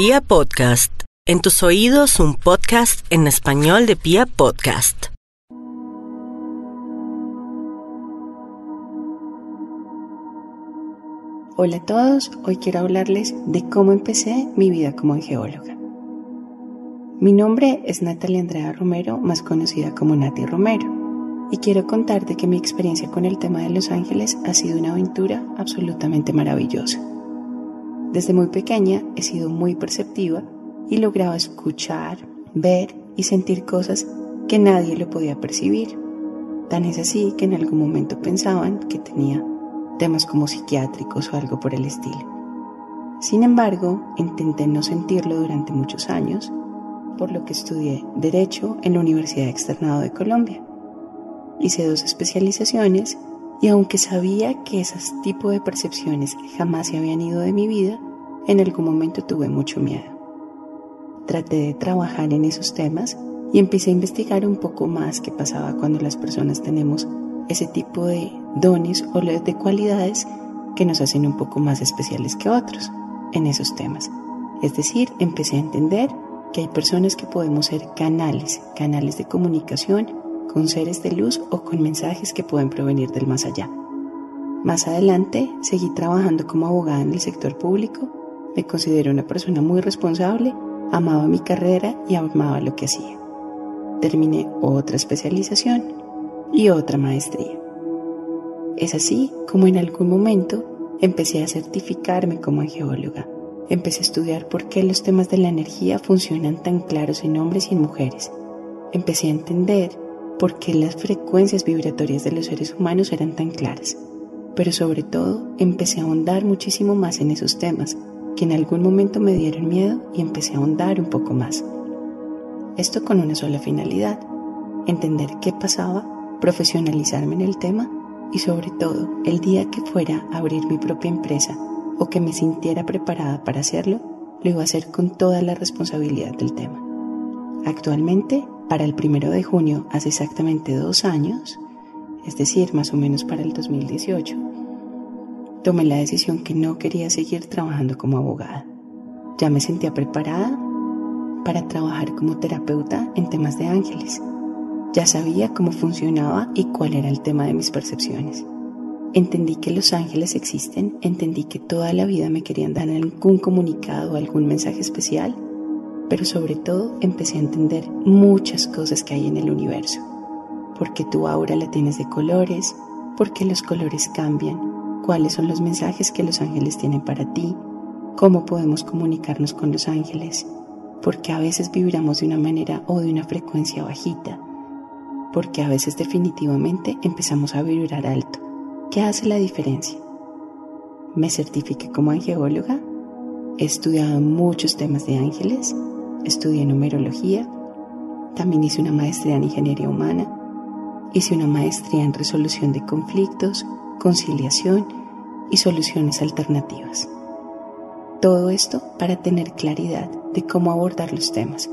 Pia Podcast, en tus oídos un podcast en español de Pia Podcast. Hola a todos, hoy quiero hablarles de cómo empecé mi vida como geóloga. Mi nombre es Natalia Andrea Romero, más conocida como Nati Romero, y quiero contarte que mi experiencia con el tema de Los Ángeles ha sido una aventura absolutamente maravillosa. Desde muy pequeña he sido muy perceptiva y lograba escuchar, ver y sentir cosas que nadie lo podía percibir. Tan es así que en algún momento pensaban que tenía temas como psiquiátricos o algo por el estilo. Sin embargo, intenté no sentirlo durante muchos años, por lo que estudié Derecho en la Universidad Externado de Colombia. Hice dos especializaciones y aunque sabía que esos tipos de percepciones jamás se habían ido de mi vida, en algún momento tuve mucho miedo. Traté de trabajar en esos temas y empecé a investigar un poco más qué pasaba cuando las personas tenemos ese tipo de dones o de cualidades que nos hacen un poco más especiales que otros en esos temas. Es decir, empecé a entender que hay personas que podemos ser canales, canales de comunicación con seres de luz o con mensajes que pueden provenir del más allá. Más adelante seguí trabajando como abogada en el sector público, me considero una persona muy responsable, amaba mi carrera y amaba lo que hacía. Terminé otra especialización y otra maestría. Es así como en algún momento empecé a certificarme como geóloga. Empecé a estudiar por qué los temas de la energía funcionan tan claros en hombres y en mujeres. Empecé a entender por qué las frecuencias vibratorias de los seres humanos eran tan claras. Pero sobre todo empecé a ahondar muchísimo más en esos temas que en algún momento me dieron miedo y empecé a ahondar un poco más. Esto con una sola finalidad, entender qué pasaba, profesionalizarme en el tema y sobre todo el día que fuera a abrir mi propia empresa o que me sintiera preparada para hacerlo, lo iba a hacer con toda la responsabilidad del tema. Actualmente para el primero de junio, hace exactamente dos años, es decir, más o menos para el 2018, tomé la decisión que no quería seguir trabajando como abogada. Ya me sentía preparada para trabajar como terapeuta en temas de ángeles. Ya sabía cómo funcionaba y cuál era el tema de mis percepciones. Entendí que los ángeles existen, entendí que toda la vida me querían dar algún comunicado, algún mensaje especial pero sobre todo empecé a entender muchas cosas que hay en el universo. Porque tu aura la tienes de colores, porque los colores cambian, cuáles son los mensajes que los ángeles tienen para ti, cómo podemos comunicarnos con los ángeles, porque a veces vibramos de una manera o de una frecuencia bajita, porque a veces definitivamente empezamos a vibrar alto. ¿Qué hace la diferencia? Me certifiqué como angeóloga, he estudiado muchos temas de ángeles, estudié numerología, también hice una maestría en ingeniería humana, hice una maestría en resolución de conflictos, conciliación y soluciones alternativas. Todo esto para tener claridad de cómo abordar los temas,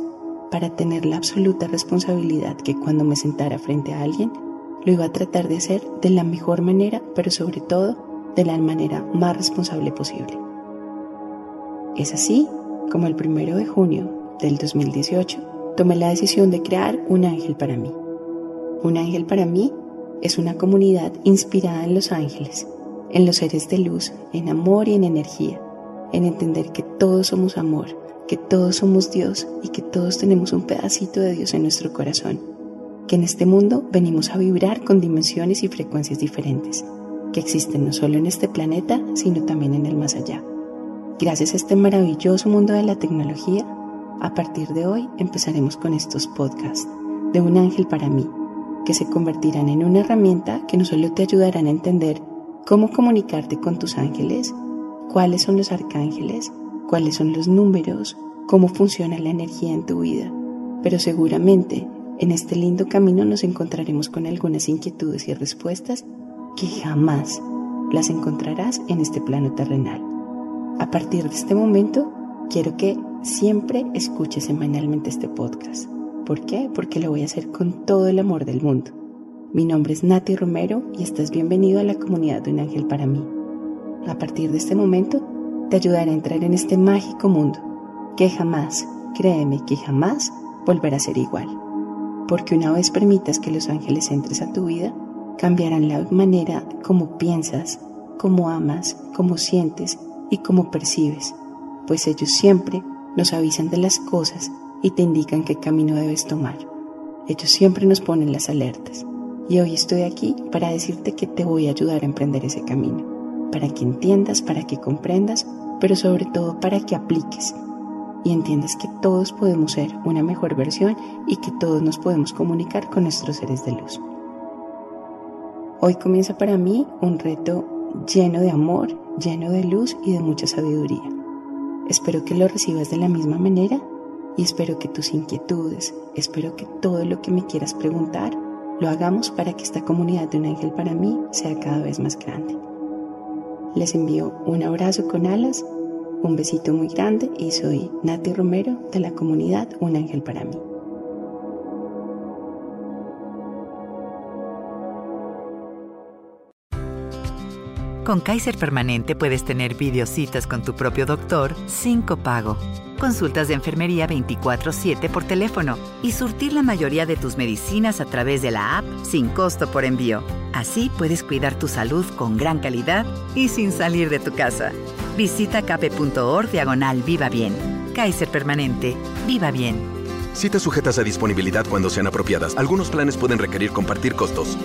para tener la absoluta responsabilidad que cuando me sentara frente a alguien, lo iba a tratar de hacer de la mejor manera, pero sobre todo de la manera más responsable posible. Es así como el primero de junio del 2018, tomé la decisión de crear un ángel para mí. Un ángel para mí es una comunidad inspirada en los ángeles, en los seres de luz, en amor y en energía, en entender que todos somos amor, que todos somos Dios y que todos tenemos un pedacito de Dios en nuestro corazón, que en este mundo venimos a vibrar con dimensiones y frecuencias diferentes, que existen no solo en este planeta, sino también en el más allá. Gracias a este maravilloso mundo de la tecnología, a partir de hoy empezaremos con estos podcasts de un ángel para mí, que se convertirán en una herramienta que no solo te ayudarán a entender cómo comunicarte con tus ángeles, cuáles son los arcángeles, cuáles son los números, cómo funciona la energía en tu vida, pero seguramente en este lindo camino nos encontraremos con algunas inquietudes y respuestas que jamás las encontrarás en este plano terrenal. A partir de este momento, quiero que siempre escuche semanalmente este podcast. ¿Por qué? Porque lo voy a hacer con todo el amor del mundo. Mi nombre es Nati Romero y estás bienvenido a la comunidad de un ángel para mí. A partir de este momento, te ayudaré a entrar en este mágico mundo, que jamás, créeme que jamás volverá a ser igual. Porque una vez permitas que los ángeles entres a tu vida, cambiarán la manera como piensas, como amas, como sientes y como percibes, pues ellos siempre nos avisan de las cosas y te indican qué camino debes tomar. Ellos siempre nos ponen las alertas. Y hoy estoy aquí para decirte que te voy a ayudar a emprender ese camino, para que entiendas, para que comprendas, pero sobre todo para que apliques y entiendas que todos podemos ser una mejor versión y que todos nos podemos comunicar con nuestros seres de luz. Hoy comienza para mí un reto lleno de amor, lleno de luz y de mucha sabiduría. Espero que lo recibas de la misma manera y espero que tus inquietudes, espero que todo lo que me quieras preguntar, lo hagamos para que esta comunidad de un ángel para mí sea cada vez más grande. Les envío un abrazo con alas un besito muy grande y soy Nati Romero de la comunidad Un Ángel para mí. Con Kaiser Permanente puedes tener videocitas con tu propio doctor sin copago, consultas de enfermería 24/7 por teléfono y surtir la mayoría de tus medicinas a través de la app sin costo por envío. Así puedes cuidar tu salud con gran calidad y sin salir de tu casa. Visita cape.org diagonal Viva Bien. Kaiser Permanente. Viva Bien. Citas sujetas a disponibilidad cuando sean apropiadas. Algunos planes pueden requerir compartir costos.